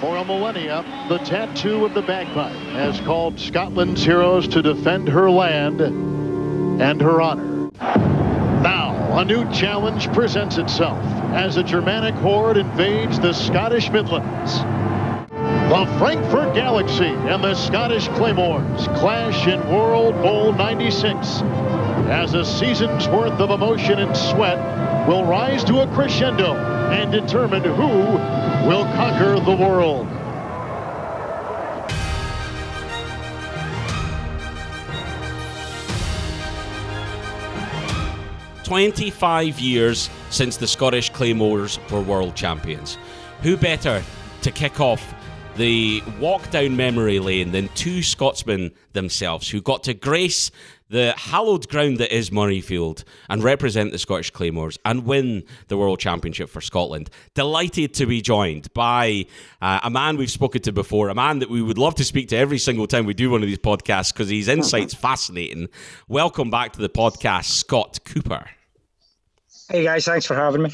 For a millennia, the tattoo of the bagpipe has called Scotland's heroes to defend her land and her honor. Now, a new challenge presents itself as a Germanic horde invades the Scottish Midlands. The Frankfurt Galaxy and the Scottish Claymores clash in World Bowl 96 as a season's worth of emotion and sweat will rise to a crescendo and determine who will conquer the world. Twenty-five years since the Scottish Claymores were world champions. Who better to kick off the walk down memory lane than two Scotsmen themselves who got to grace the hallowed ground that is Murrayfield and represent the Scottish Claymores and win the World Championship for Scotland. Delighted to be joined by uh, a man we've spoken to before, a man that we would love to speak to every single time we do one of these podcasts because his insight's fascinating. Welcome back to the podcast, Scott Couper. Hey guys, thanks for having me.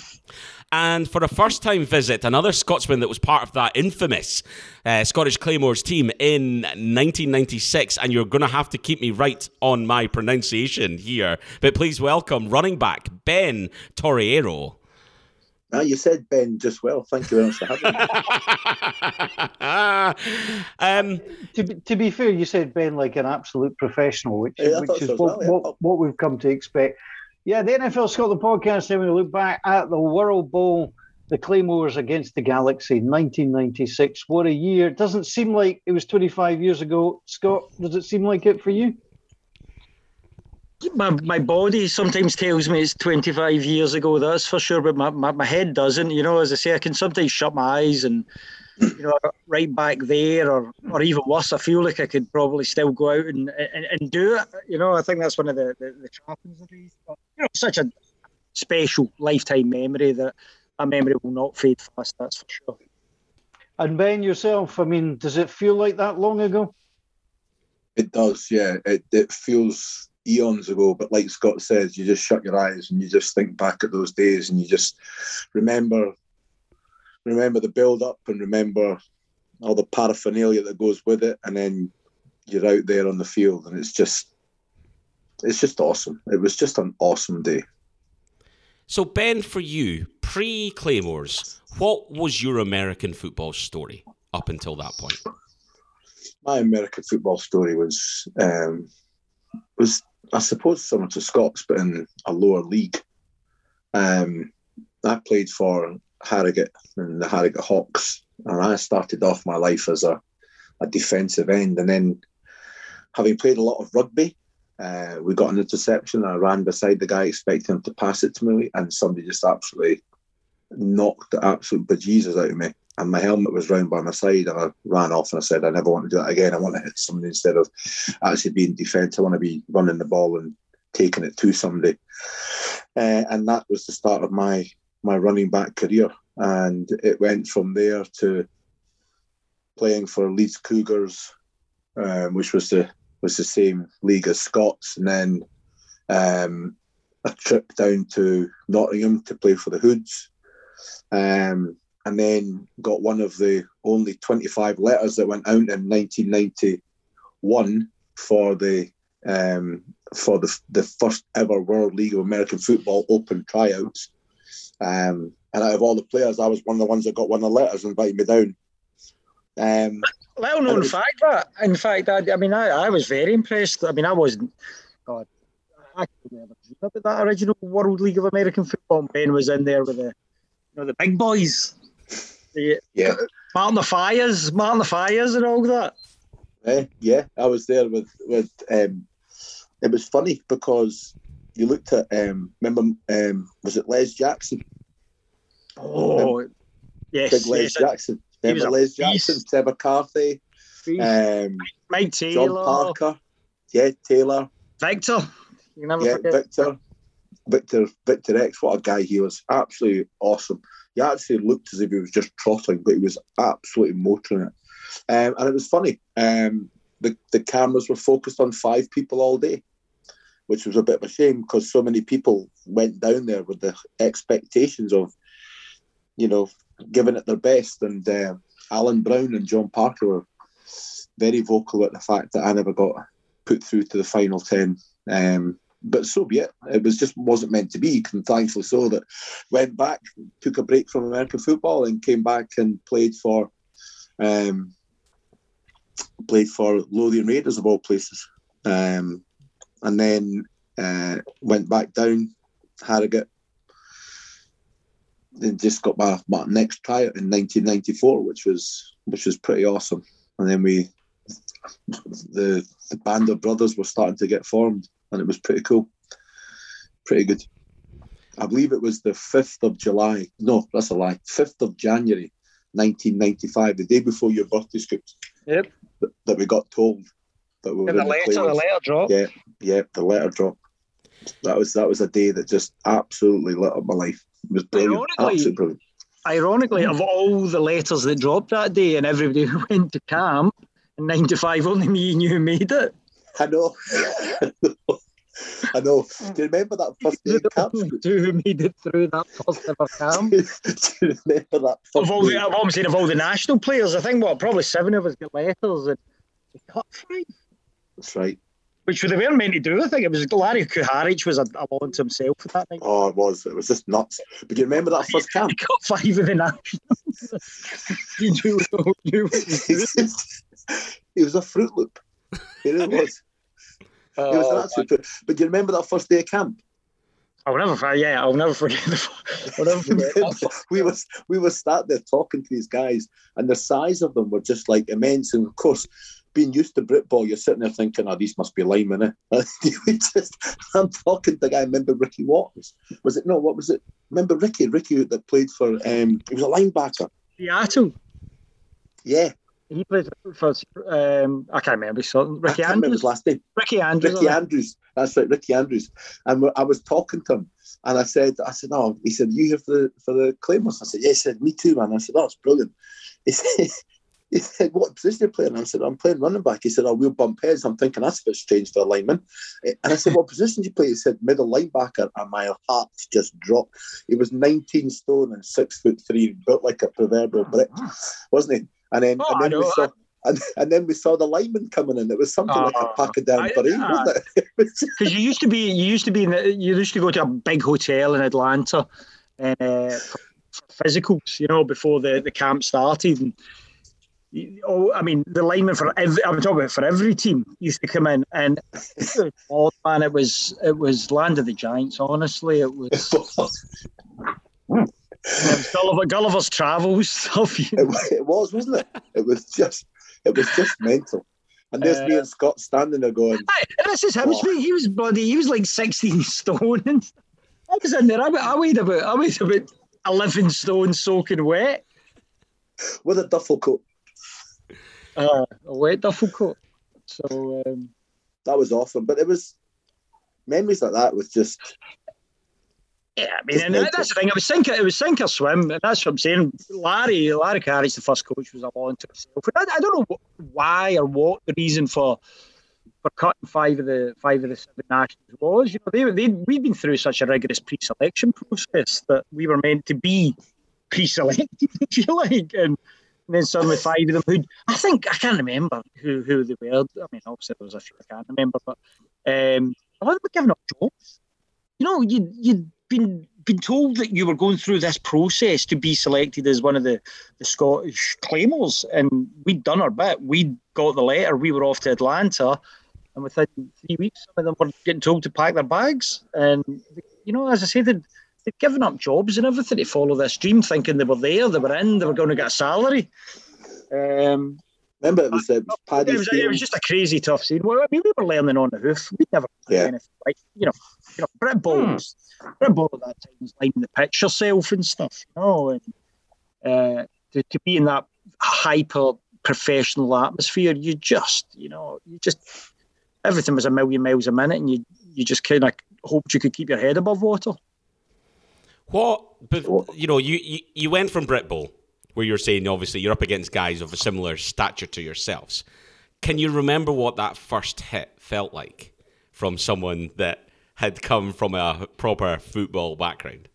And for a first time visit, another Scotsman that was part of that infamous uh, Scottish Claymores team in 1996. And you're going to have to keep me right on my pronunciation here. But please welcome running back Ben Torriero. Ah, you said Ben just well. Thank you very much for having me. um, to, be, to be fair, you said Ben like an absolute professional, which, yeah, which is so what, well, yeah. what, what, we've come to expect. Yeah, the NFL Scotland podcast, then we look back at the World Bowl, the Claymores against the Galaxy, 1996. What a year. It doesn't seem like it was 25 years ago. Scott, does it seem like it for you? My, my body sometimes tells me it's 25 years ago, that's for sure, but my, my, my head doesn't. You know, as I say, I can sometimes shut my eyes and you know, right back there, or or even worse, I feel like I could probably still go out and and, and do it. You know, I think that's one of the the, the trappings of these. But, you know, such a special lifetime memory that a memory will not fade fast. That's for sure. And Ben, yourself, I mean, does it feel like that long ago? It does, yeah. It it feels eons ago, but like Scott says, you just shut your eyes and you just think back at those days and you just remember remember the build up and remember all the paraphernalia that goes with it, and then you're out there on the field, and it's just it's just awesome. It was just an awesome day. So Ben, for you, pre Claymores, what was your American football story up until that point? My American football story was um, was I suppose similar to Scots, but in a lower league. Um, I played for Harrogate and the Harrogate Hawks. And I started off my life as a, a defensive end. And then, having played a lot of rugby, uh, we got an interception. I ran beside the guy, expecting him to pass it to me, and somebody just absolutely knocked the absolute bejesus out of me. And my helmet was round by my side, and I ran off and I said, I never want to do that again. I want to hit somebody instead of actually being defence. I want to be running the ball and taking it to somebody. Uh, and that was the start of my my running back career. And it went from there to playing for Leeds Cougars, um, which was the was the same league as Scots, and then um, a trip down to Nottingham to play for the Hoods, um, and then got one of the only 25 letters that went out in 1991 for the um, for the the first ever World League of American Football Open tryouts, um, and out of all the players, I was one of the ones that got one of the letters and invited me down. Um, Little known was, fact that, in fact, I, I mean, I, I was very impressed. I mean, I wasn't, God, I could never dream about that original World League of American Football. Ben was in there with the, you know, the big boys. The, yeah. Martin the Fires, Martin the Fires, and all that. Yeah, yeah, I was there with with. Um, it was funny because you looked at um, remember um, was it Les Jackson? Oh, remember? yes, big Les yes, Jackson. Remember Les Jackson, Seb McCarthy, um, Mike Taylor, John Parker, yeah, Taylor, Victor. You never yeah, forget. Victor, Victor, Victor X. What a guy he was! Absolutely awesome. He actually looked as if he was just trotting, but he was absolutely motoring it. Um, and it was funny. Um, the, the cameras were focused on five people all day which was a bit of a shame because so many people went down there with the expectations of, you know, giving it their best. And uh, Alan Brown and John Parker were very vocal at the fact that I never got put through to the final ten. Um, but so be it. It was just wasn't meant to be, and thankfully so. That went back, took a break from American football, and came back and played for, um, played for Lothian Raiders of all places, um, and then uh, went back down Harrogate. Then just got my, my next tryout in 1994, which was which was pretty awesome. And then we, the the band of brothers were starting to get formed and it was pretty cool. Pretty good. I believe it was the 5th of July. No, that's a lie. 5th of January 1995, the day before your birthday script. Yep. That, that we got told that we were and the letter, the, the letter drop. Yeah, yeah, the letter drop. That was that was a day that just absolutely lit up my life. It was brilliant. Absolutely brilliant. Ironically, of all the letters that dropped that day and everybody who went to camp in 95, only me and you made it. I know. I know. Do you remember that first day camp? Two who made it through that first ever camp. Do you remember that? Of all the, I'm saying of all the national players, I think what probably seven of us got letters and we cut five. That's right. Which they weren't meant to do. I think it was Larry Kuharich was a alone to himself for that night. Oh, it was. It was just nuts. But you remember that first camp? He got five of the nationals. you knew, knew what he was It was a Fruit Loop. It really was. it was an oh, absolute. But do you remember that first day of camp? I'll never forget. Yeah, I'll never forget. The, I'll never forget. we was we were sat there talking to these guys, and the size of them were just like immense. And of course, being used to Britball, you're sitting there thinking, "Oh, these must be linemen." Eh? just, I'm talking to the guy. Remember Ricky Waters? Was it no? What was it? Remember Ricky? Ricky that played for. Um, he was a linebacker. Seattle. Yeah, he played for um, I can't remember something. Ricky Andrews. his last name. Ricky Andrews. Ricky Andrews. That's right, Ricky Andrews. And I was talking to him, and I said, I said, oh, he said, you here for the for the Claymores? I said, yeah, He said, me too, man. I said, that's brilliant. He said, he said, what position are you playing? And I said, I'm playing running back. He said, oh, we'll bump heads. I'm thinking that's a bit strange for a lineman. And I said, what position do you play? He said, middle linebacker. And my heart just dropped. He was 19 stone and six foot three, built like a proverbial brick, wasn't he? And then, oh, and then we saw, and, and then we saw the lineman coming in. It was something like a pack of damn parade, wasn't it? Because you used to be, you used to be, in the, you used to go to a big hotel in Atlanta, uh, for physicals, you know, before the, the camp started. And, oh, I mean, the lineman for every, I'm talking about for every team used to come in, and oh man, it was it was land of the giants. Honestly, it was. Gulliver, Gulliver's Travels stuff. You know? it, it, was, wasn't it? It was just, it was just mental. And there's uh, me and Scott standing there going. Aye, this is him. Oh. He was bloody. He was like 16 stone. And I was in there. I, I weighed about. I weighed about 11 stone, soaking wet. With a duffel coat. Uh, a wet duffel coat. So um, that was awesome. But it was memories like that was just yeah, I mean, and that's the thing. It was sink, it was sink or swim, and that's what I'm saying. Larry, Larry Carey's the first coach was a law unto himself. I, I don't know why or what the reason for for cutting five of the five of the seven nationals was. You know, they they we'd been through such a rigorous pre-selection process that we were meant to be pre-selected, if you like, and, and then suddenly five of them who I think I can't remember who who they were. I mean, obviously there was a few I can't remember, but um, a lot of them were giving up jobs. You know, you you'd been been told that you were going through this process to be selected as one of the, the Scottish Claymores, and we'd done our bit. We'd got the letter. We were off to Atlanta, and within three weeks, some of them were getting told to pack their bags. And you know, as I said, they'd, they'd given up jobs and everything to follow this dream, thinking they were there, they were in, they were going to get a salary. Um, Remember, it was, uh, Paddy. It was, it was, just a crazy tough scene. Well, I mean, we were learning on the hoof. We never yeah. anything like you know, you know, Britball. Hmm. Britball at that time was lining the pitch yourself and stuff, you know, and uh, to, to be in that hyper professional atmosphere, you just, you know, you just everything was a million miles a minute, and you you just kind of hoped you could keep your head above water. What? But you know, you you, you went from Britball where you're saying obviously you're up against guys of a similar stature to yourselves. Can you remember what that first hit felt like from someone that had come from a proper football background?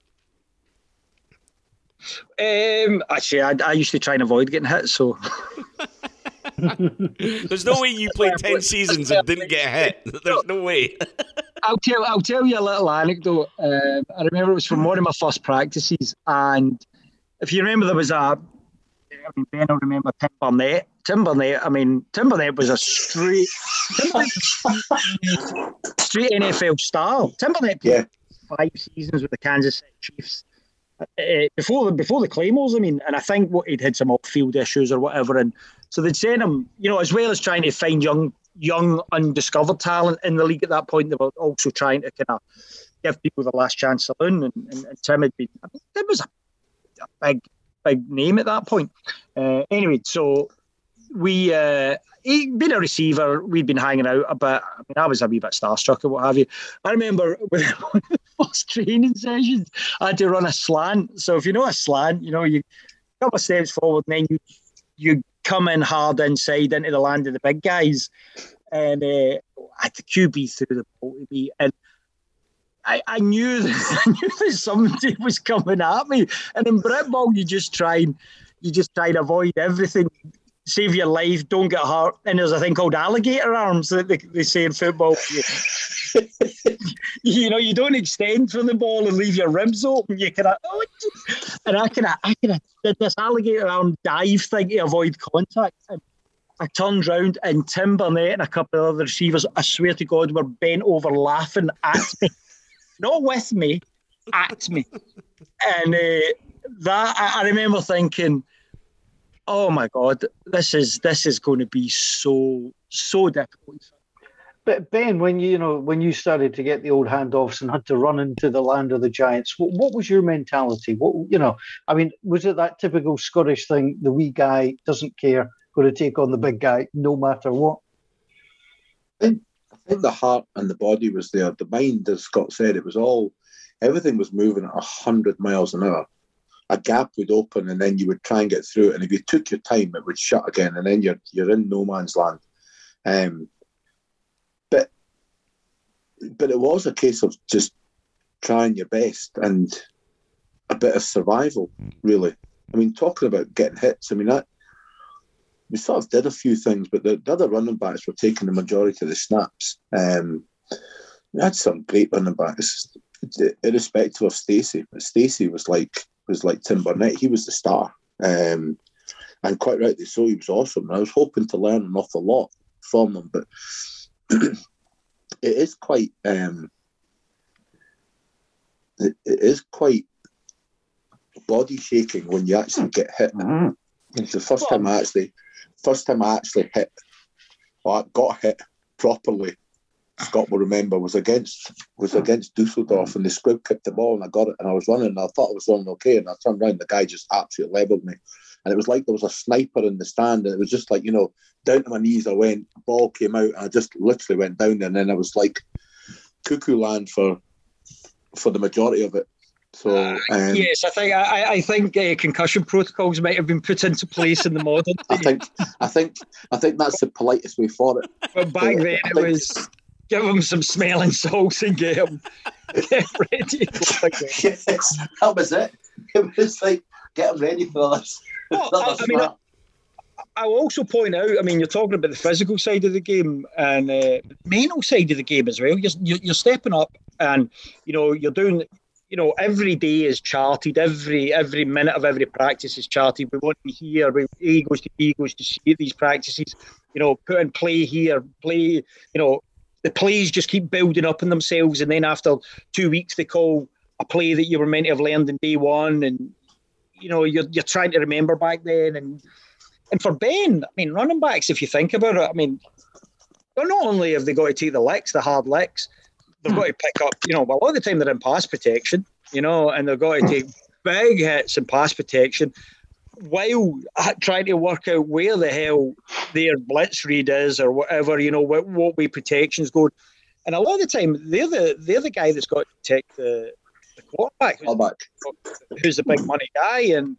Um, actually, I, I used to try and avoid getting hit, so. There's no way you played ten seasons and didn't get hit. There's no way. I'll tell. I'll tell you a little anecdote. Um, I remember it was from one of my first practices, and if you remember, there was a. I mean, Ben will remember Tim Burnett. Tim Burnett. I mean, Tim Burnett was a straight, straight NFL star. Tim Burnett played yeah. five seasons with the Kansas City Chiefs. Uh, before the before the Claymores, I mean, and I think what he'd had some off-field issues or whatever, and so they'd sent him, you know, as well as trying to find young, young undiscovered talent in the league at that point, they were also trying to kind of give people the last chance saloon. And, and, and Tim had been, I mean, it was a, a, big, big name at that point. Uh, anyway, so we, uh, he been a receiver, we'd been hanging out a bit. I mean, I was a wee bit starstruck or what have you. I remember with one of the first training sessions, I had to run a slant. So if you know a slant, you know, you a couple of steps forward and then you you come in hard inside into the land of the big guys. And uh, at the QB threw the ball to me. And I, I knew that, I knew that somebody was coming at me. And in Britball, you just try and you just try and avoid everything. Save your life, don't get hurt. And there's a thing called alligator arms that they, they say in football. you know, you don't extend from the ball and leave your ribs open. You kind of, oh, and I kind of, I kind of did this alligator arm dive thing to avoid contact. And I turned round and Tim Burnett and a couple of other receivers, I swear to God, were bent over laughing at me, not with me, at me. And uh, that I, I remember thinking, oh my God, this is this is going to be so so difficult but Ben, when you, you know when you started to get the old handoffs and had to run into the land of the giants, what, what was your mentality? What you know, I mean, was it that typical Scottish thing? The wee guy doesn't care, going to take on the big guy no matter what. I think, the heart and the body was there. The mind, as Scott said, it was all everything was moving at hundred miles an hour. A gap would open, and then you would try and get through it. And if you took your time, it would shut again, and then you're you're in no man's land. Um, but it was a case of just trying your best and a bit of survival, really. I mean, talking about getting hits, I mean, that we sort of did a few things, but the, the other running backs were taking the majority of the snaps. Um, we had some great running backs, irrespective of Stacey. But Stacey was like was like Tim Burnett. He was the star, um, and quite rightly so. He was awesome. I was hoping to learn an awful lot from them, but it is quite um, it, it is quite body shaking when you actually get hit. Mm-hmm. It's the first time I actually first time I actually hit or got hit properly. Scott will remember was against was against Dusseldorf and the squib kicked the ball and I got it and I was running and I thought I was running okay and I turned around the guy just absolutely leveled me and it was like there was a sniper in the stand, and it was just like you know, down to my knees I went. Ball came out, and I just literally went down there, and then I was like cuckoo land for for the majority of it. So uh, um, yes, I think I, I think uh, concussion protocols might have been put into place in the modern. I think I think I think that's the politest way for it. But back so, then it was give them some smelling salts and get them get ready. yes, that was it. It was like get ready for this. Well, I, I, mean, I, I'll also point out. I mean, you're talking about the physical side of the game and uh, mental side of the game as well. You're, you're stepping up, and you know you're doing. You know, every day is charted. Every every minute of every practice is charted. We want to hear. We, he goes to he goes to see these practices. You know, put in play here, play. You know, the plays just keep building up in themselves, and then after two weeks, they call a play that you were meant to have learned in day one, and you know, you're, you're trying to remember back then. And and for Ben, I mean, running backs, if you think about it, I mean, not only have they got to take the licks, the hard licks, they've hmm. got to pick up, you know, a lot of the time they're in pass protection, you know, and they've got to take big hits in pass protection while trying to work out where the hell their blitz read is or whatever, you know, what, what way protection's going. And a lot of the time, they're the they're the guy that's got to take the the quarterback, who's, quarterback. who's the big money guy. And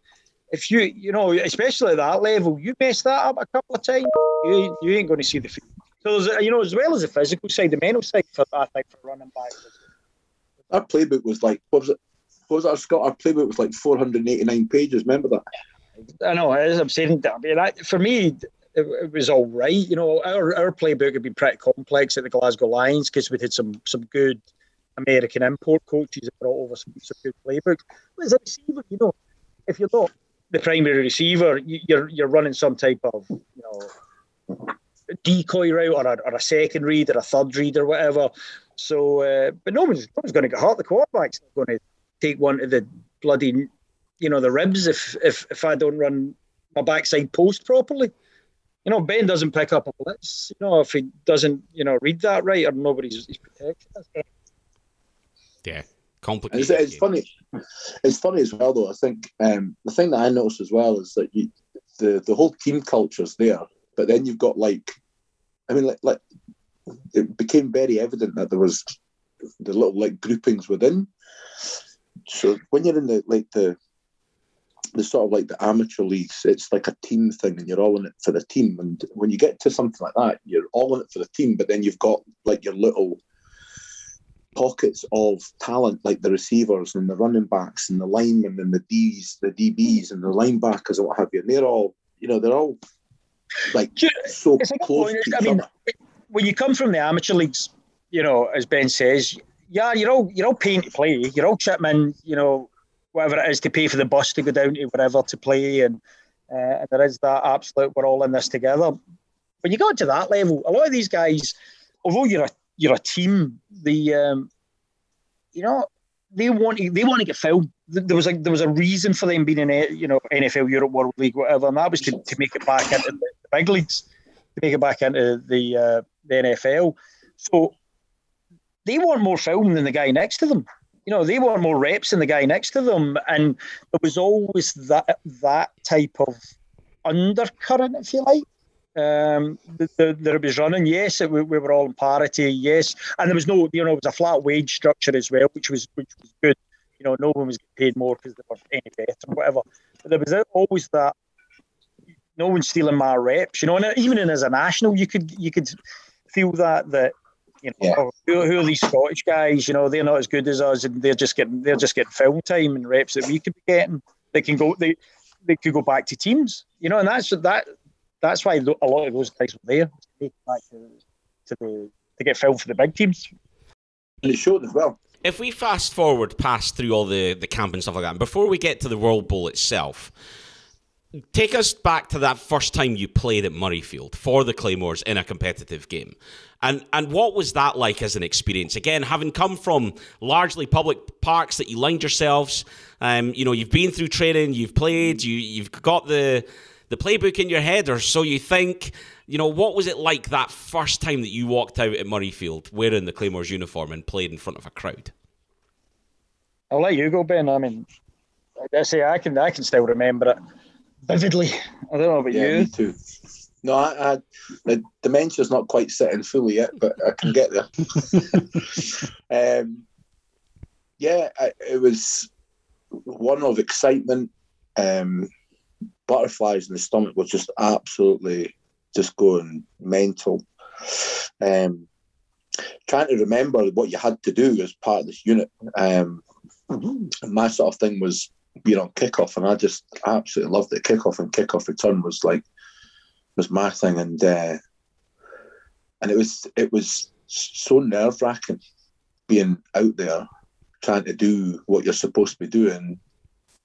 if you, you know, especially at that level, you mess that up a couple of times, you, you ain't going to see the field. So, you know, as well as the physical side, the mental side, for, I think, for running back. Our playbook was like, what was it? what was our Scott? Our playbook was like 489 pages. Remember that? I know, as I'm saying, I mean, I, for me, it, it, was all right. You know, our, our playbook had been pretty complex at the Glasgow Lions because we had some some good American import coaches that brought over some, some good playbooks. But as a receiver, you know, if you're not the primary receiver, you, you're you're running some type of you know decoy route or a, or a second read or a third read or whatever. So, uh, but no one's, no one's going to get hurt. The quarterback's not going to take one to the bloody, you know, the ribs if if if I don't run my backside post properly. You know, Ben doesn't pick up a blitz. You know, if he doesn't, you know, read that right or nobody's he's protection. Yeah, complicated. It's, it's funny. It's funny as well, though. I think um, the thing that I noticed as well is that you, the the whole team culture's there, but then you've got like, I mean, like, like it became very evident that there was the little like groupings within. So when you're in the like the the sort of like the amateur leagues, it's like a team thing, and you're all in it for the team. And when you get to something like that, you're all in it for the team, but then you've got like your little pockets of talent, like the receivers and the running backs and the linemen and the D's, the DBs and the linebackers and what have you. And they're all, you know, they're all like so close. I mean, when you come from the amateur leagues, you know, as Ben says, yeah, you're all you're all paying to play. You're all chipping you know, whatever it is to pay for the bus to go down to wherever to play, and uh, and there is that absolute we're all in this together. When you got to that level, a lot of these guys, although you're a you're a team, the um, you know they want to, they want to get filmed. There was a there was a reason for them being in you know NFL Europe World League whatever, and that was to, to make it back into the, big leagues, to make it back into the uh, the NFL. So they want more film than the guy next to them. You know, they want more reps than the guy next to them, and there was always that that type of undercurrent, if you like. Um, the, the, was running, yes, it, we, we were all in parity, yes, and there was no, you know, it was a flat wage structure as well, which was which was good. You know, no one was paid more because they were any better or whatever. But there was always that no one's stealing my reps, you know. And even in as a national, you could you could feel that that you know yeah. who, who, are these Scottish guys? You know, they're not as good as us, and they're just getting they're just getting film time and reps that we could be getting. They can go they they could go back to teams, you know, and that's that that's why a lot of those guys were there to back to, to the to get film for the big teams. And it showed as well. If we fast forward past through all the the camp and stuff like that, and before we get to the World Bowl itself Take us back to that first time you played at Murrayfield for the Claymores in a competitive game. And and what was that like as an experience? Again, having come from largely public parks that you lined yourselves, um, you know, you've been through training, you've played, you you've got the the playbook in your head, or so you think. You know, what was it like that first time that you walked out at Murrayfield wearing the Claymores uniform and played in front of a crowd? I'll let you go, Ben. I mean, I say I can I can still remember it vividly. I don't know about yeah, you. Me too. No, I, I, the dementia's not quite setting fully yet, but I can get there. um, yeah, I, it was one of excitement. Um, butterflies in the stomach was just absolutely just going mental. Um, trying to remember what you had to do as part of this unit. Um, my sort of thing was being on kickoff, and I just absolutely loved it. Kickoff and kickoff return was like was my thing, and uh, and it was it was so nerve wracking being out there trying to do what you're supposed to be doing,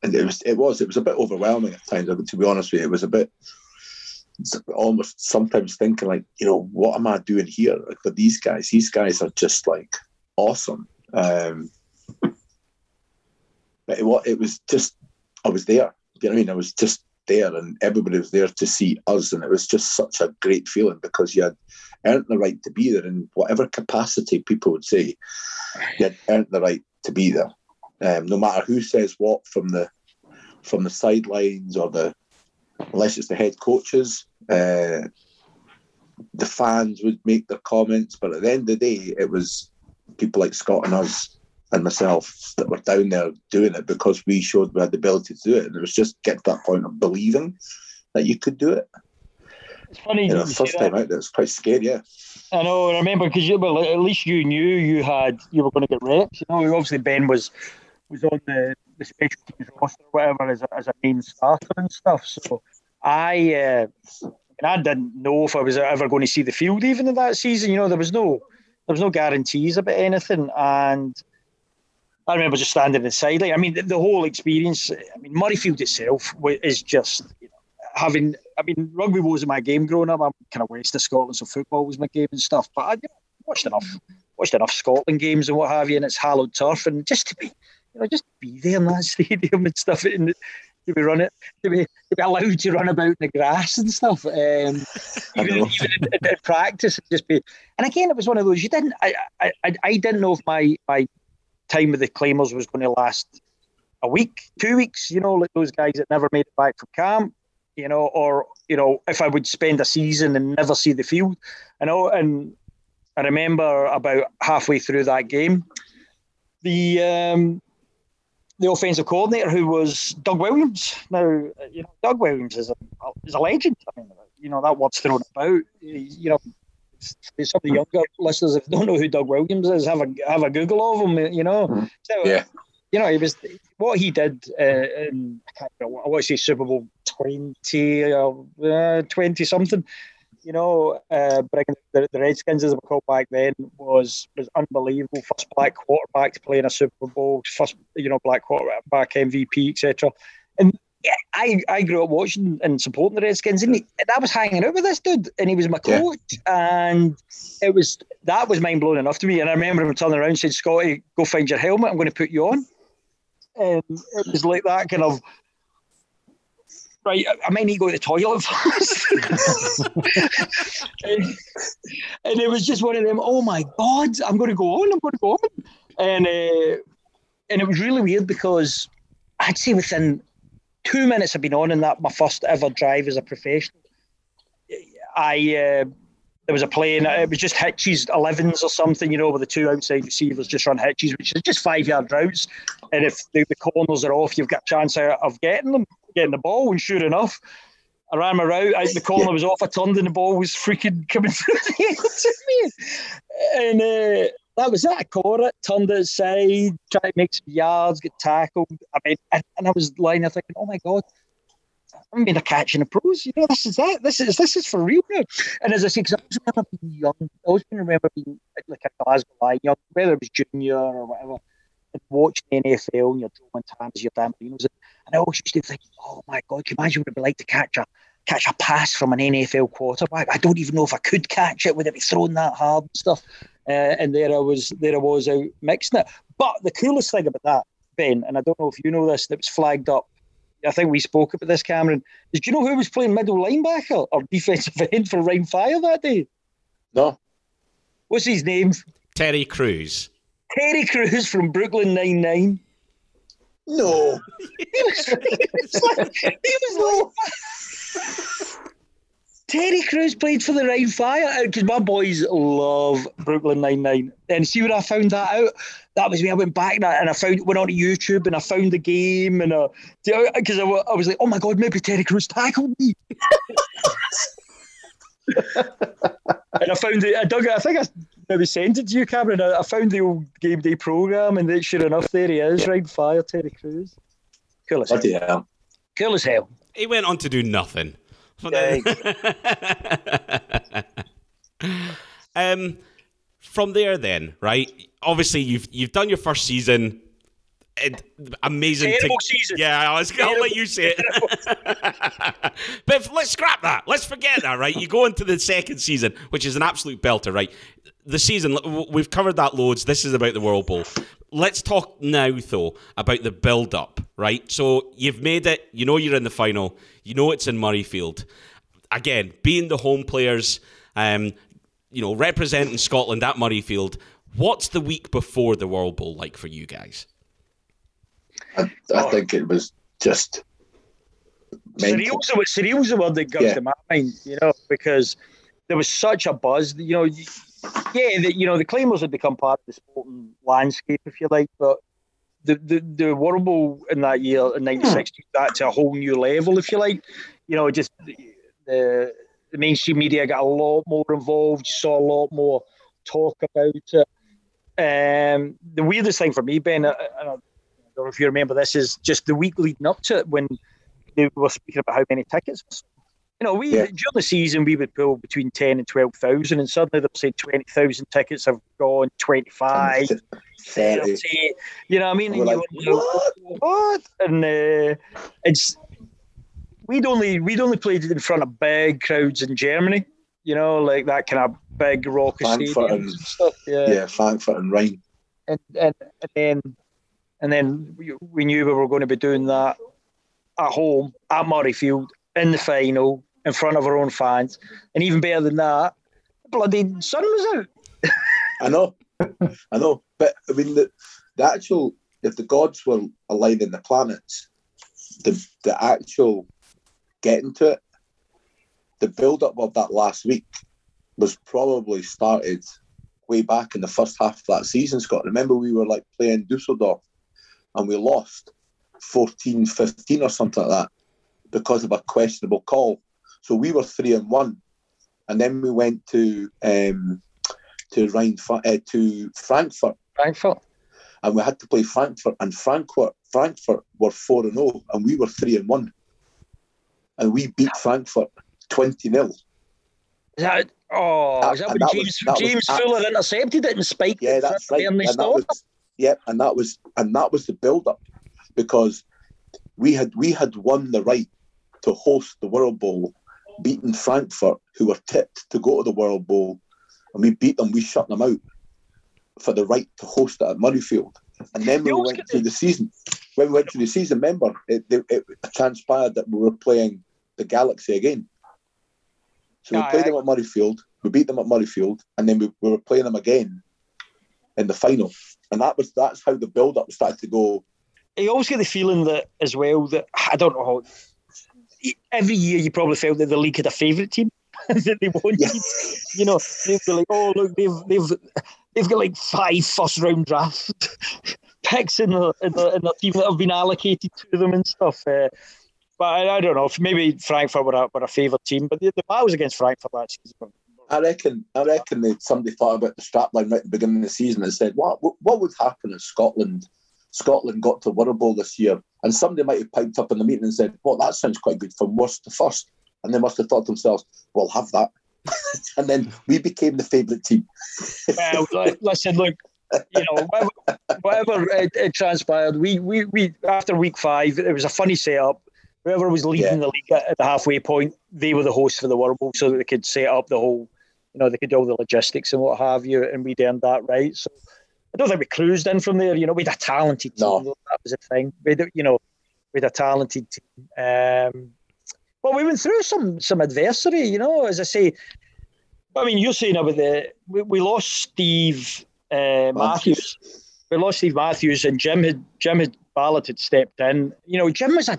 and it was it was it was a bit overwhelming at times. To be honest with you, it was a bit almost sometimes thinking like, you know, what am I doing here like, for these guys? These guys are just like awesome. Um, but it, it was just, I was there. You know what I mean? I was just there and everybody was there to see us. And it was just such a great feeling because you had earned the right to be there in whatever capacity people would say, you had earned the right to be there. Um, no matter who says what from the from the sidelines or the unless it's the head coaches, uh, the fans would make their comments. But at the end of the day, it was people like Scott and us and myself that were down there doing it because we showed we had the ability to do it. And it was just get to that point of believing that you could do it. It's funny. You know, first time out there, it's quite scary. Yeah. I know. I remember because you, well, at least you knew you had you were going to get reps. You know, obviously Ben was was on the, the special teams roster or whatever as a, as a main starter and stuff. So I, uh, I didn't know if I was ever going to see the field even in that season. You know, there was no there was no guarantees about anything, and I remember just standing inside. sideline. I mean, the, the, whole experience. I mean, Murrayfield itself is just you know, having. I mean, rugby wasn't my game growing up. I'm kind of west of Scotland, so football was my game and stuff. But I you know, watched enough, watched enough Scotland games and what have you, and it's hallowed turf, and just to be, you know, just be there in that stadium and stuff, and to be running, to be, to be allowed to run about in the grass and stuff, um, even, even in, in, in, practice, just be. And again, it was one of those you didn't. I, I, I didn't know if my my time with the Claymores was going to last a week, two weeks. You know, like those guys that never made it back from camp. You know, or you know, if I would spend a season and never see the field. I know, and I remember about halfway through that game, the um, the offensive coordinator who was Doug Williams. Now, you know, Doug Williams is a is a legend. I mean, you know that word's thrown about. You know, some of the younger listeners, if don't know who Doug Williams is, have a have a Google of him. You know, so, yeah. You know, he was what he did uh, in I, to say Super Bowl twenty or uh, twenty something you know, uh, bringing the, the, Redskins as they were called back then was was unbelievable. First black quarterback to play in a Super Bowl, first you know black quarterback MVP, etc. And yeah, I, I grew up watching and supporting the Redskins, and, he, and I was hanging out with this dude, and he was my coach, yeah. and it was that was mind blowing enough to me. And I remember him turning around and saying, "Scotty, go find your helmet. I'm going to put you on." And it was like that kind of right, I might need to go to the toilet first. and, and, it was just one of them, oh my God, I'm going to go on, I'm going to go on. And, uh, and it was really weird because I'd say within two minutes of been on in that, my first ever drive as a professional, I, uh, there was a play and it was just hitches, 11s or something, you know, where the two outside receivers just run hitches, which is just five yard routes. And if the, the corners are off, you've got a chance of getting them getting the ball, and sure enough, I ran my route out the corner was off. I turned and the ball was freaking coming through the end to me. And uh, that was it. I caught it, turned it aside, tried to make some yards, get tackled. I mean, and, I was lying there thinking, oh my God, I'm being a catch in the pros. You know, this is that. This is this is for real now. And as I say, because I always remember being young. I always remember being like a Glasgow Lion young, whether it was junior or whatever watching the NFL and your Joe Montanas, your Dan Marinos, and I always used to think, oh my God, can you imagine what it'd be like to catch a catch a pass from an NFL quarterback? I don't even know if I could catch it. Would it be thrown that hard and stuff? Uh, and there I was, there I was out mixing it. But the coolest thing about that, Ben, and I don't know if you know this, that was flagged up. I think we spoke about this, Cameron. Did you know who was playing middle linebacker or defensive end for Rhein Fire that day? No. What's his name? Terry Crews. Terry Crews from Brooklyn Nine Nine. No. he was, he was like, he was like Terry Crews played for the Rhein Fire because my boys love Brooklyn Nine Nine. And see when I found that out, that was me. I went back and I, and I found went on to YouTube and I found the game and because uh, I, I, was like, oh my god, maybe Terry Crews tackled me. and I found it. I dug it. I think I maybe sent it to you, Cameron. I, I found the old game day program, and then, sure enough, there he is, right? Fire, Terry Crews. Cool as hell. hell. Cool as hell. He went on to do nothing. um, from there, then, right? Obviously, you've you've done your first season it, amazing. Terrible to, season. Yeah, I was gonna let you say it. but let's scrap that. Let's forget that. Right, you go into the second season, which is an absolute belter. Right, the season we've covered that loads. This is about the World Bowl. Let's talk now, though, about the build-up. Right, so you've made it. You know you're in the final. You know it's in Murrayfield. Again, being the home players, um, you know, representing Scotland at Murrayfield. What's the week before the World Bowl like for you guys? I, I think it was just surreal's the, surreal's the word that comes yeah. to my mind, you know, because there was such a buzz. You know, yeah, the, you know, the Claymores had become part of the sporting landscape, if you like, but the the, the World Bowl in that year in '96 took that to a whole new level, if you like. You know, just the the mainstream media got a lot more involved. You saw a lot more talk about it. Um, the weirdest thing for me, Ben, and or if you remember this, is just the week leading up to it when they were speaking about how many tickets. You know, we yeah. during the season we would pull between ten and twelve thousand, and suddenly they'll say twenty thousand tickets have gone, 25, 30. You know what I mean? And like, what? what? And uh, it's we'd only we'd only played in front of big crowds in Germany. You know, like that kind of big raucous Frankfurt and, and stuff. Yeah, yeah, Frankfurt and Rhein. And, and and then and then we, knew we were going to be doing that at home at Murrayfield in the final in front of our own fans, and even better than that, bloody sun was out. I know, I know, but I mean the the actual if the gods were aligning the planets, the the actual getting to it, the build up of that last week was probably started way back in the first half of that season, Scott. Remember, we were like playing Dusseldorf and we lost 14 15 or something like that because of a questionable call. So we were three and one. And then we went to um, to Rhein, uh, to Frankfurt. Frankfurt. And we had to play Frankfurt, and Frankfurt Frankfurt were four and zero, oh, and we were three and one and we beat Frankfurt 20 0. Is that, oh, that, is that when that James, was, James was, Fuller intercepted it and spiked yeah, it? that's right. And that was, yeah, and that was and that was the build up because we had we had won the right to host the World Bowl, beaten Frankfurt, who were tipped to go to the World Bowl, and we beat them, we shut them out for the right to host it at Murrayfield. And then when we went through the season, when we went through the season, remember, it, it, it transpired that we were playing the Galaxy again. So we played them at Murrayfield, we beat them at Murrayfield, and then we, we were playing them again in the final. And that was that's how the build up started to go. I always get the feeling that as well that I don't know how every year you probably felt that the league had a favourite team that they wanted. Yes. You know, they'd be like, oh look, they've they've they've got like five first round draft picks in the, in the, in the team that have been allocated to them and stuff. Uh, but I, I, don't know. Maybe Frankfurt were a, were a favourite team, but the, the battles against Frankfurt that season. I reckon. I reckon that somebody thought about the strapline right at the beginning of the season and said, "What? What would happen if Scotland, Scotland got to World Bowl this year?" And somebody might have piped up in the meeting and said, "Well, that sounds quite good from worst to first. And they must have thought to themselves, "We'll have that." and then we became the favourite team. well, listen, look, you know, whatever, whatever it, it, transpired, we, we, we after week five, it was a funny setup. Whoever was leading yeah. the league at the halfway point, they were the hosts for the World Bowl, so that they could set up the whole, you know, they could do all the logistics and what have you, and we'd earned that right. So I don't think we cruised in from there. You know, we had a talented team. No. That was a thing. We, you know, we had a talented team. Um, well, we went through some some adversity. You know, as I say, I mean, you're saying about the we, we lost Steve uh, Matthews. We lost Steve Matthews, and Jim had Jim had Ballard had stepped in. You know, Jim was a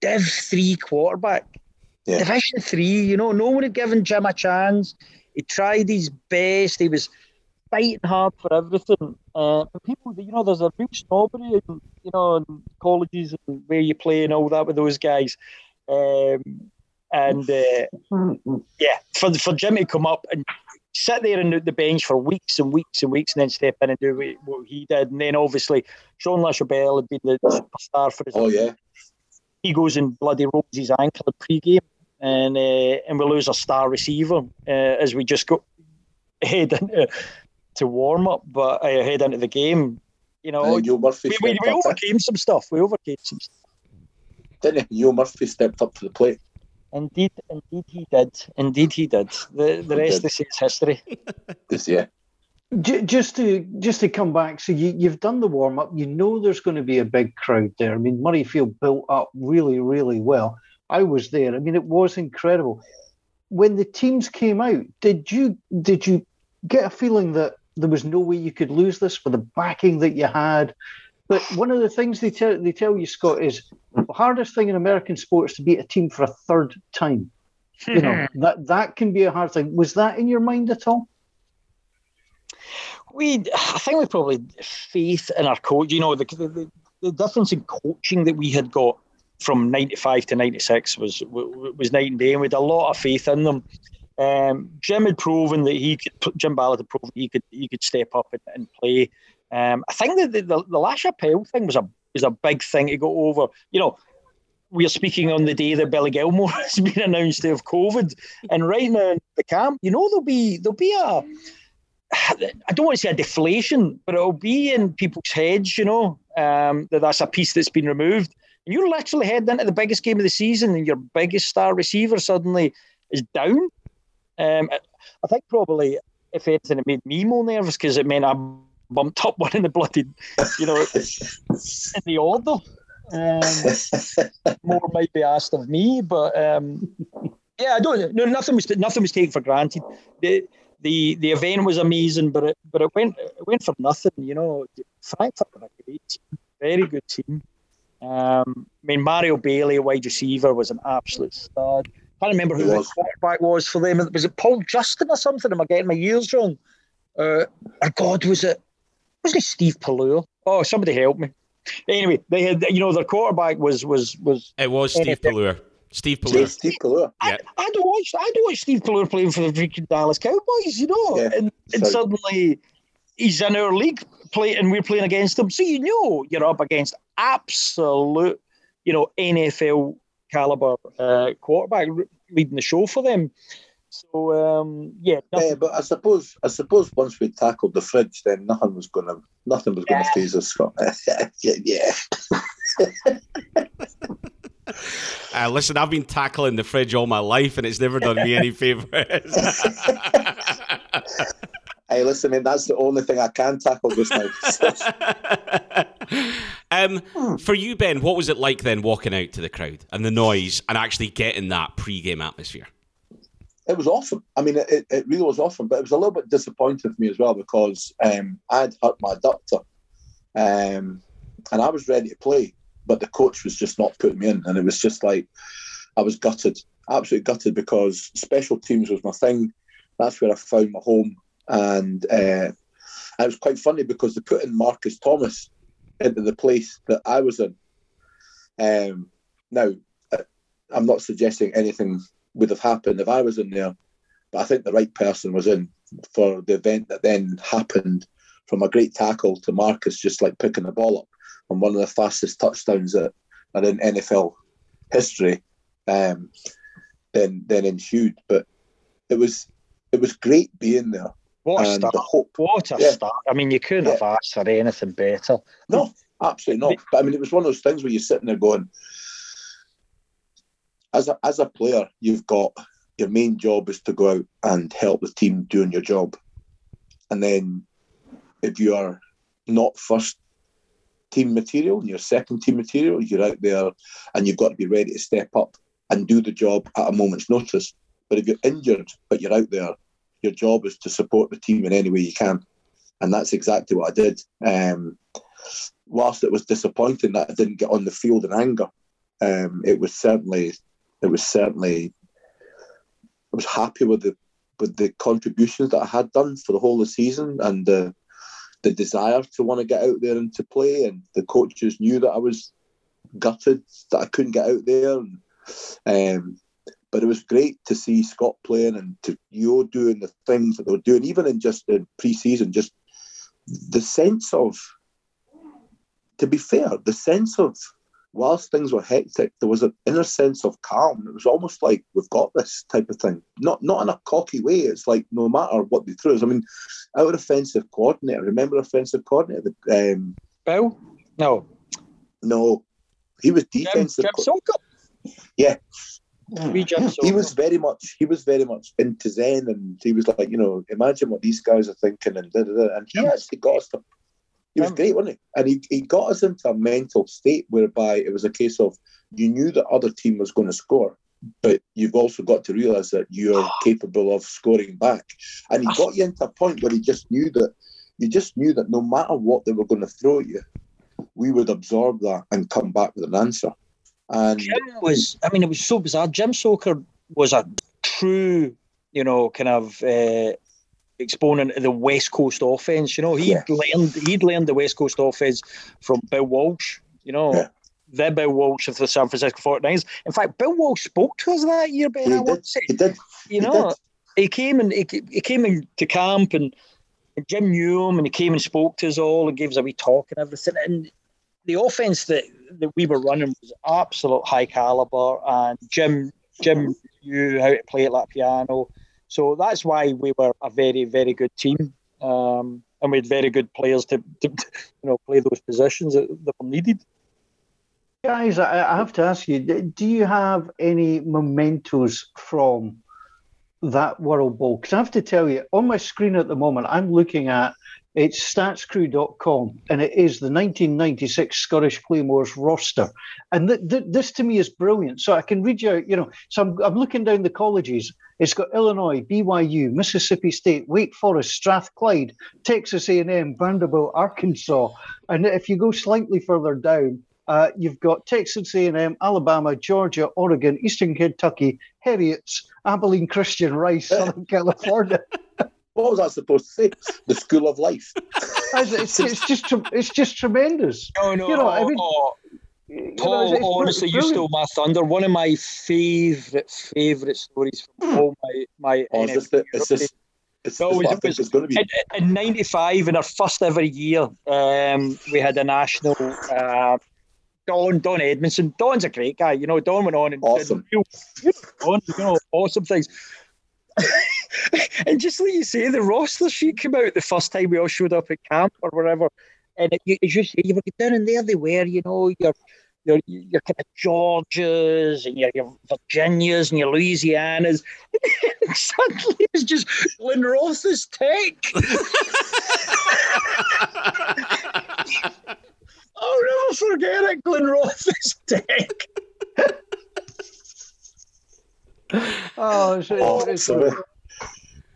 Div three quarterback, yeah. Division three. You know, no one had given Jim a chance. He tried his best. He was fighting hard for everything. Uh, but people, you know, there's a real snobbery, in, you know, in colleges and where you play and all that with those guys. Um, and uh, yeah, for for Jim to come up and sit there on the bench for weeks and weeks and weeks and then step in and do what he did. And then obviously Sean LaChapelle had been the superstar for his Oh, yeah. He goes and bloody rolls his ankle in pre-game and uh, and we lose a star receiver uh, as we just go head into to warm up, but uh, head into the game. You know, we, we, we overcame some stuff. We overcame some stuff. Didn't he? Neil Murphy stepped up to the plate. Indeed, indeed he did. Indeed he did. The the rest is history. This yeah. Just to just to come back, so you, you've done the warm up. You know there's going to be a big crowd there. I mean, Murrayfield built up really, really well. I was there. I mean, it was incredible. When the teams came out, did you did you get a feeling that there was no way you could lose this for the backing that you had? But one of the things they tell they tell you, Scott, is the hardest thing in American sports to beat a team for a third time. You know hmm. that that can be a hard thing. Was that in your mind at all? We, I think we probably faith in our coach. You know, the, the, the difference in coaching that we had got from '95 to '96 was was night and day, and we had a lot of faith in them. Um, Jim had proven that he could. Jim Ballard had proven he could he could step up and, and play. Um, I think that the, the, the LaChapelle thing was a was a big thing to go over. You know, we're speaking on the day that Billy Gilmour has been announced to have COVID, and right now in the camp, you know, there'll be there'll be a I don't want to say a deflation, but it'll be in people's heads, you know, um, that that's a piece that's been removed. You're literally heading into the biggest game of the season, and your biggest star receiver suddenly is down. Um, I think probably, if anything, it made me more nervous because it meant I bumped up one in the bloody, you know, in the order. Um, more might be asked of me, but um, yeah, I don't. No, nothing was nothing was taken for granted. The, the the event was amazing, but it but it went it went for nothing. You know, Frankfurt were a great team, very good team. Um, I mean, Mario Bailey, wide receiver, was an absolute stud. I can't remember who the quarterback was for them. Was it Paul Justin or something? Am I getting my years wrong? Uh, or God, was it? Wasn't it Steve Pelluer? Oh, somebody help me. Anyway, they had you know their quarterback was was was. It was Steve Pelluer. Steve Pelluer. Steve Pelluer. I, I, don't watch. I don't watch Steve Pelluer playing for the freaking Dallas Cowboys. You know, yeah, and, and suddenly he's in our league play, and we're playing against him. So you know you're up against absolute, you know, NFL caliber uh, quarterback leading the show for them. So um, yeah, yeah, but I suppose I suppose once we tackled the fridge, then nothing was gonna nothing was gonna yeah. faze us, Scott. yeah. yeah. Uh, listen, I've been tackling the fridge all my life, and it's never done me any favors. Hey, listen, man, that's the only thing I can tackle just now. um, for you, Ben, what was it like then walking out to the crowd and the noise and actually getting that pre-game atmosphere? It was awesome. I mean, it, it really was awesome, but it was a little bit disappointing for me as well because um, I'd hurt my adductor um, and I was ready to play but the coach was just not putting me in, and it was just like I was gutted, absolutely gutted because special teams was my thing. That's where I found my home, and uh, it was quite funny because they put in Marcus Thomas into the place that I was in. Um, now, I'm not suggesting anything would have happened if I was in there, but I think the right person was in for the event that then happened from a great tackle to Marcus just like picking the ball up on one of the fastest touchdowns that are in NFL history, um, then then ensued. But it was it was great being there. What a start! Hope, what a yeah. start! I mean, you couldn't yeah. have asked for anything better. No, absolutely not. But I mean, it was one of those things where you're sitting there going, as a as a player, you've got your main job is to go out and help the team doing your job, and then if you are not first team material and your second team material, you're out there and you've got to be ready to step up and do the job at a moment's notice. But if you're injured but you're out there, your job is to support the team in any way you can. And that's exactly what I did. Um, whilst it was disappointing that I didn't get on the field in anger, um, it was certainly it was certainly I was happy with the with the contributions that I had done for the whole of the season and the the desire to want to get out there and to play. And the coaches knew that I was gutted that I couldn't get out there. And, um, but it was great to see Scott playing and to you doing the things that they were doing, even in just in pre-season, just the sense of, to be fair, the sense of whilst things were hectic, there was an inner sense of calm. It was almost like we've got this type of thing. Not not in a cocky way. It's like no matter what they threw us. I mean, our offensive coordinator. Remember offensive coordinator? Um, Bill? No. No. He was defensive. Jim, Jim yeah. He was very much he was very much into Zen and he was like, you know, imagine what these guys are thinking and da, da, da. and he actually got us to he was great, wasn't he? And he, he got us into a mental state whereby it was a case of you knew the other team was going to score, but you've also got to realise that you're capable of scoring back. And he got you into a point where he just knew that you just knew that no matter what they were going to throw at you, we would absorb that and come back with an answer. And Jim was, I mean, it was so bizarre. Jim Soker was a true, you know, kind of uh, exponent of the West Coast offense. You know, he'd yeah. learned he'd learned the West Coast offense from Bill Walsh. You know, yeah. the Bill Walsh of the San Francisco 49ers. In fact, Bill Walsh spoke to us that year, Ben. He I did. Say. He did. You know, did. he came and he, he came into camp and, and Jim knew him and he came and spoke to us all and gave us a wee talk and everything. And the offense that, that we were running was absolute high caliber, and Jim Jim knew how to play it like piano. So that's why we were a very very good team, um, and we had very good players to, to, you know play those positions that, that were needed. Guys, I have to ask you: Do you have any mementos from that World Bowl? Because I have to tell you, on my screen at the moment, I'm looking at it's statscrew.com, and it is the 1996 Scottish Claymores roster. And th- th- this to me is brilliant. So I can read you, out, you know, so I'm, I'm looking down the colleges. It's got Illinois, BYU, Mississippi State, Wake Forest, Strathclyde, Texas A&M, Vanderbilt, Arkansas. And if you go slightly further down, uh, you've got Texas A&M, Alabama, Georgia, Oregon, Eastern Kentucky, Heriot's, Abilene Christian, Rice, Southern California. What was I supposed to say? The school of life. it's, it's, just it's just tremendous. No, no, you know, I mean, oh, Paul, you know, honestly, you stole my thunder. One of my favourite, favourite stories from all my my. Oh, is this the, is this, it's, no, it was, it's going to be. In, in '95, in our first ever year, um, we had a national. Uh, Don Don Edmondson. Don's a great guy, you know. Don went on and awesome. Did, you know, you know, awesome things. and just like you say, the roster sheet came out the first time we all showed up at camp or whatever. And it, you, you, you were down in there, they were, you know, your your your kind of Georgias and your, your Virginias and your Louisianas. and suddenly it was just Glenrothes Tech. I'll never forget it, Glenrothes Tech. Oh, it's, it's, it's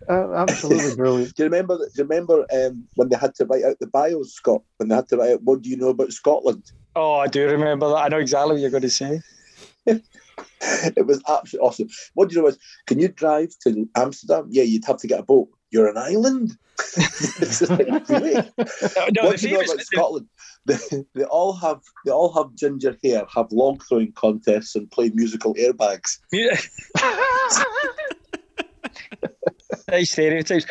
uh, absolutely brilliant. do you remember? Do you remember um, when they had to write out the bios, Scott? When they had to write out, "What do you know about Scotland?" Oh, I do remember that. I know exactly what you're going to say. it was absolutely awesome. What do you know was, can you drive to Amsterdam? Yeah, you'd have to get a boat. You're an island. like, really? no, what do you know about Scotland? They, they all have they all have ginger hair, have long throwing contests, and play musical airbags. Yeah. nice stereotypes.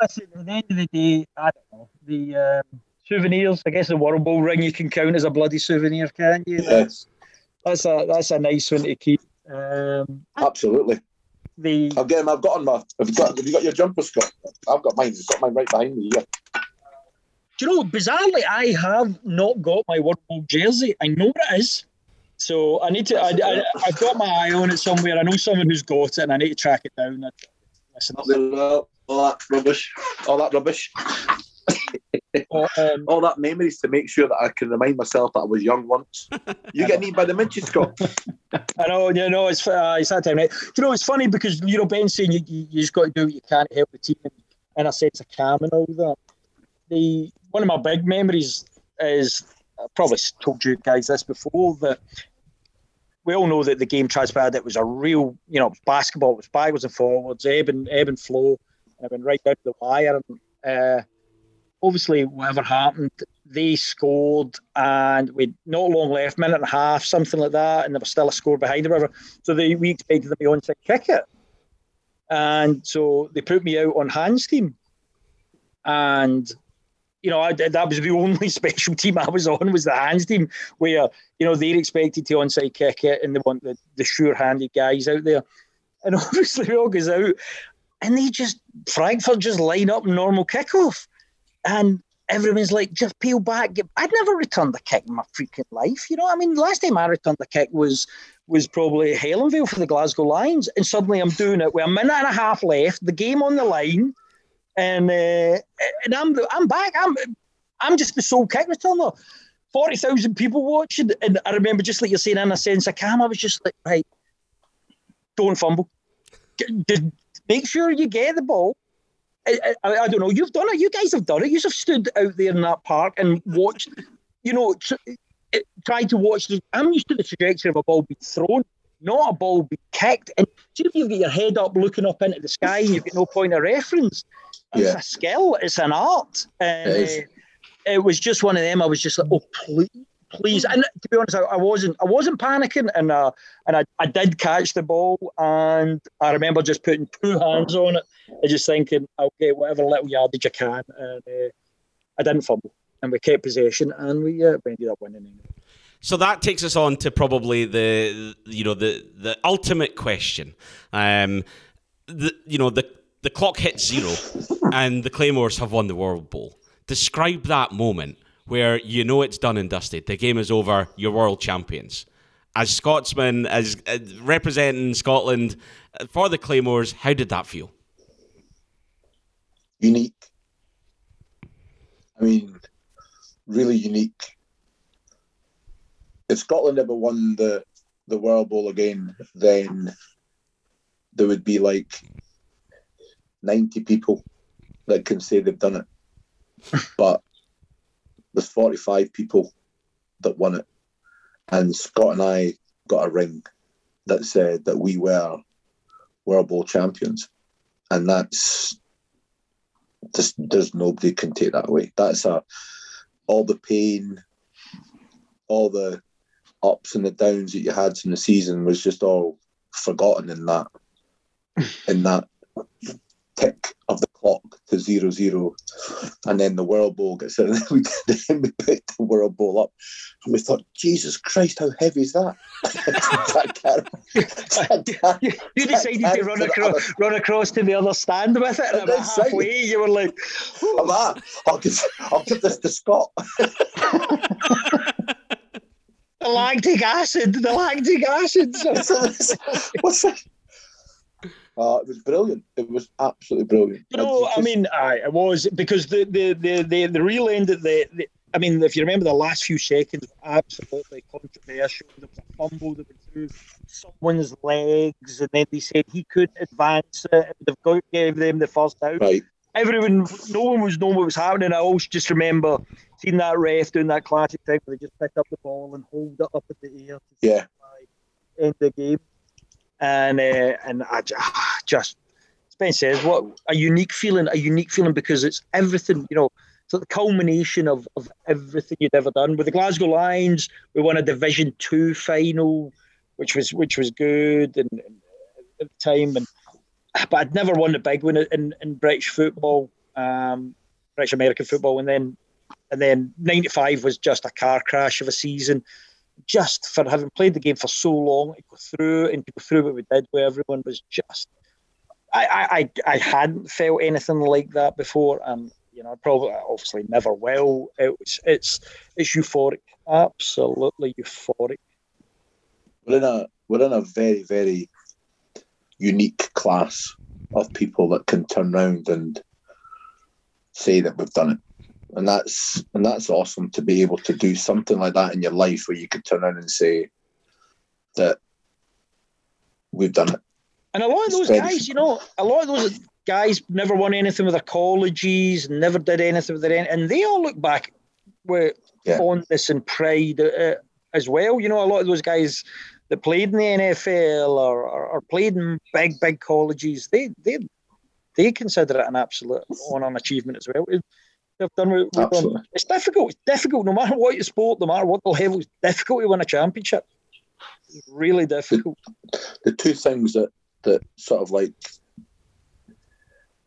Listen, at the end of the day, I don't know the um, souvenirs. I guess the World Bowl ring you can count as a bloody souvenir, can't you? Yes. That's a that's a nice one to keep. Um, Absolutely. The I've got I've got on my. Have you got, have you got your jumper, Scott? I've got mine. I've got mine right behind me here. Do you know? Bizarrely, I have not got my World Bowl jersey. I know what it is. So I need to. I, I, have got my eye on it somewhere. I know someone who's got it, and I need to track it down. Listen, all that rubbish. All that rubbish. Oh, um, all that memories to make sure that I can remind myself that I was young once. You get eaten by the midget, Scott. I know, you know, it's uh, it's that time, right? You know, it's funny because you know Ben saying you, you, you just got to do what you can to help the team, and, and a sense of calm and all that. The one of my big memories is I probably told you guys this before that we all know that the game transpired. It was a real, you know, basketball. It was backwards and forwards, ebb and ebb and flow, and went right down to the wire. And uh, obviously, whatever happened, they scored, and we not long left, minute and a half, something like that, and there was still a score behind whatever. So they we expected them to be on to kick it, and so they put me out on hands team, and you know, I, that was the only special team I was on was the hands team, where you know they're expected to onside kick it and they want the, the sure-handed guys out there, and obviously it all goes out, and they just Frankfurt just line up normal kickoff, and everyone's like, just peel back. I'd never returned a kick in my freaking life. You know, I mean, last time I returned a kick was was probably Helenvale for the Glasgow Lions, and suddenly I'm doing it with a minute and a half left, the game on the line and uh, and I'm I'm back. I'm I'm just the sole kick returner. Forty thousand people watching, and I remember just like you're saying in a sense of calm. I was just like, right, don't fumble. make sure you get the ball. I, I, I, don't know. You've done it. You guys have done it. You have stood out there in that park and watched. You know, tr- tried to watch. The, I'm used to the trajectory of a ball being thrown, not a ball being kicked. And see if you've got your head up, looking up into the sky, and you've got no point of reference. It's yeah. a skill. It's an art. And it, uh, it, was just one of them. I was just like, oh please, please. And to be honest, I, I wasn't. I wasn't panicking, and uh, and I, I did catch the ball, and I remember just putting two hands on it, and just thinking, I'll get whatever little yardage I can, and uh, I didn't fumble. and we kept possession, and we, uh, we ended up winning. Anyway. So that takes us on to probably the you know the the ultimate question. Um, the you know the the clock hits zero, and the Claymores have won the World Bowl. Describe that moment where you know it's done and dusted. The game is over. You're world champions. As Scotsman, as uh, representing Scotland uh, for the Claymores, how did that feel? Unique. I mean, really unique. If Scotland ever won the the World Bowl again, then there would be like 90 people that can say they've done it. but there's 45 people that won it. And Scott and I got a ring that said that we were World Bowl champions. And that's just, there's nobody can take that away. That's a, all the pain, all the ups and the downs that you had in the season was just all forgotten in that, in that tick of the clock to zero zero, and then the World Bowl gets in. And we then we picked the World Bowl up, and we thought, Jesus Christ, how heavy is that? you, you decided to run across, run across to the other stand with it, and about halfway you were like, "I'm at. I'll give, I'll give this to Scott." The lactic acid, the lactic acid. What's that? Uh, it was brilliant. It was absolutely brilliant. You know, I mean, I, it was because the the the the, the real end of the, the, I mean, if you remember the last few seconds, absolutely controversial. There was a fumble that went through someone's legs, and then they said he couldn't advance it. They've got gave them the first out. Right. Everyone, no one was knowing what was happening. I always just remember seeing that ref doing that classic thing where they just pick up the ball and hold it up at the air. yeah. End the game and uh, and I just Spence says what a unique feeling, a unique feeling because it's everything you know. So the culmination of, of everything you'd ever done with the Glasgow Lions, we won a Division Two final, which was which was good and, and at the time, and but I'd never won the big one in, in British football, um, British American football, and then and then '95 was just a car crash of a season. Just for having played the game for so long to go through and to go through what we did where everyone was just I, I, I hadn't felt anything like that before. And you know probably obviously never will. It's it's it's euphoric. Absolutely euphoric. We're in a we're in a very very unique class of people that can turn around and say that we've done it and that's and that's awesome to be able to do something like that in your life where you could turn around and say that we've done it. And a lot of those guys, you know, a lot of those guys never won anything with their colleges, never did anything with their, and they all look back with yeah. fondness and pride uh, as well. You know, a lot of those guys that played in the NFL or, or, or played in big, big colleges, they they they consider it an absolute honor achievement as well they've done we've done. It's difficult. It's difficult, no matter what your sport, no matter what the level. It's difficult to win a championship. It's really difficult. The, the two things that that sort of like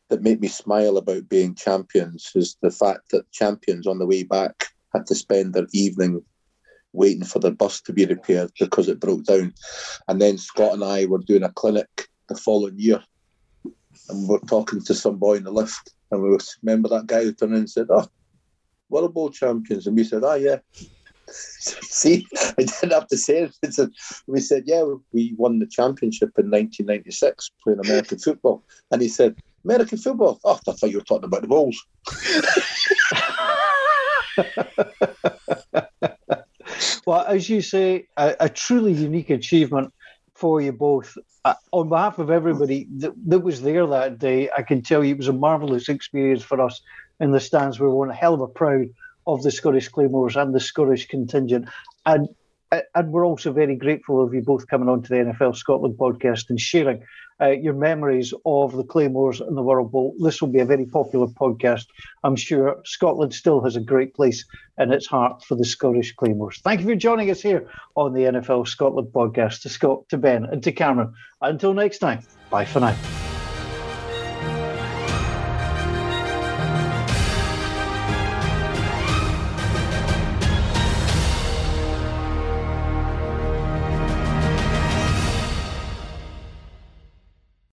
that make me smile about being champions is the fact that champions on the way back had to spend their evening waiting for their bus to be oh repaired because it broke down. And then Scott and I were doing a clinic the following year and we are talking to some boy in the lift and we were, remember that guy who turned in and said, Oh, World Bowl champions. And we said, Oh, yeah. See, I didn't have to say it. We said, Yeah, we won the championship in 1996 playing American football. And he said, American football? Oh, I thought you were talking about the Bulls. well, as you say, a, a truly unique achievement for you both. Uh, on behalf of everybody that, that, was there that day, I can tell you it was a marvellous experience for us in the stands. We were a hell of a proud of the Scottish Claymores and the Scottish contingent. And and we're also very grateful of you both coming on to the NFL Scotland podcast and sharing uh, your memories of the Claymores and the World Bowl. This will be a very popular podcast. I'm sure Scotland still has a great place in its heart for the Scottish Claymores. Thank you for joining us here on the NFL Scotland podcast. To Scott, to Ben, and to Cameron. Until next time, bye for now.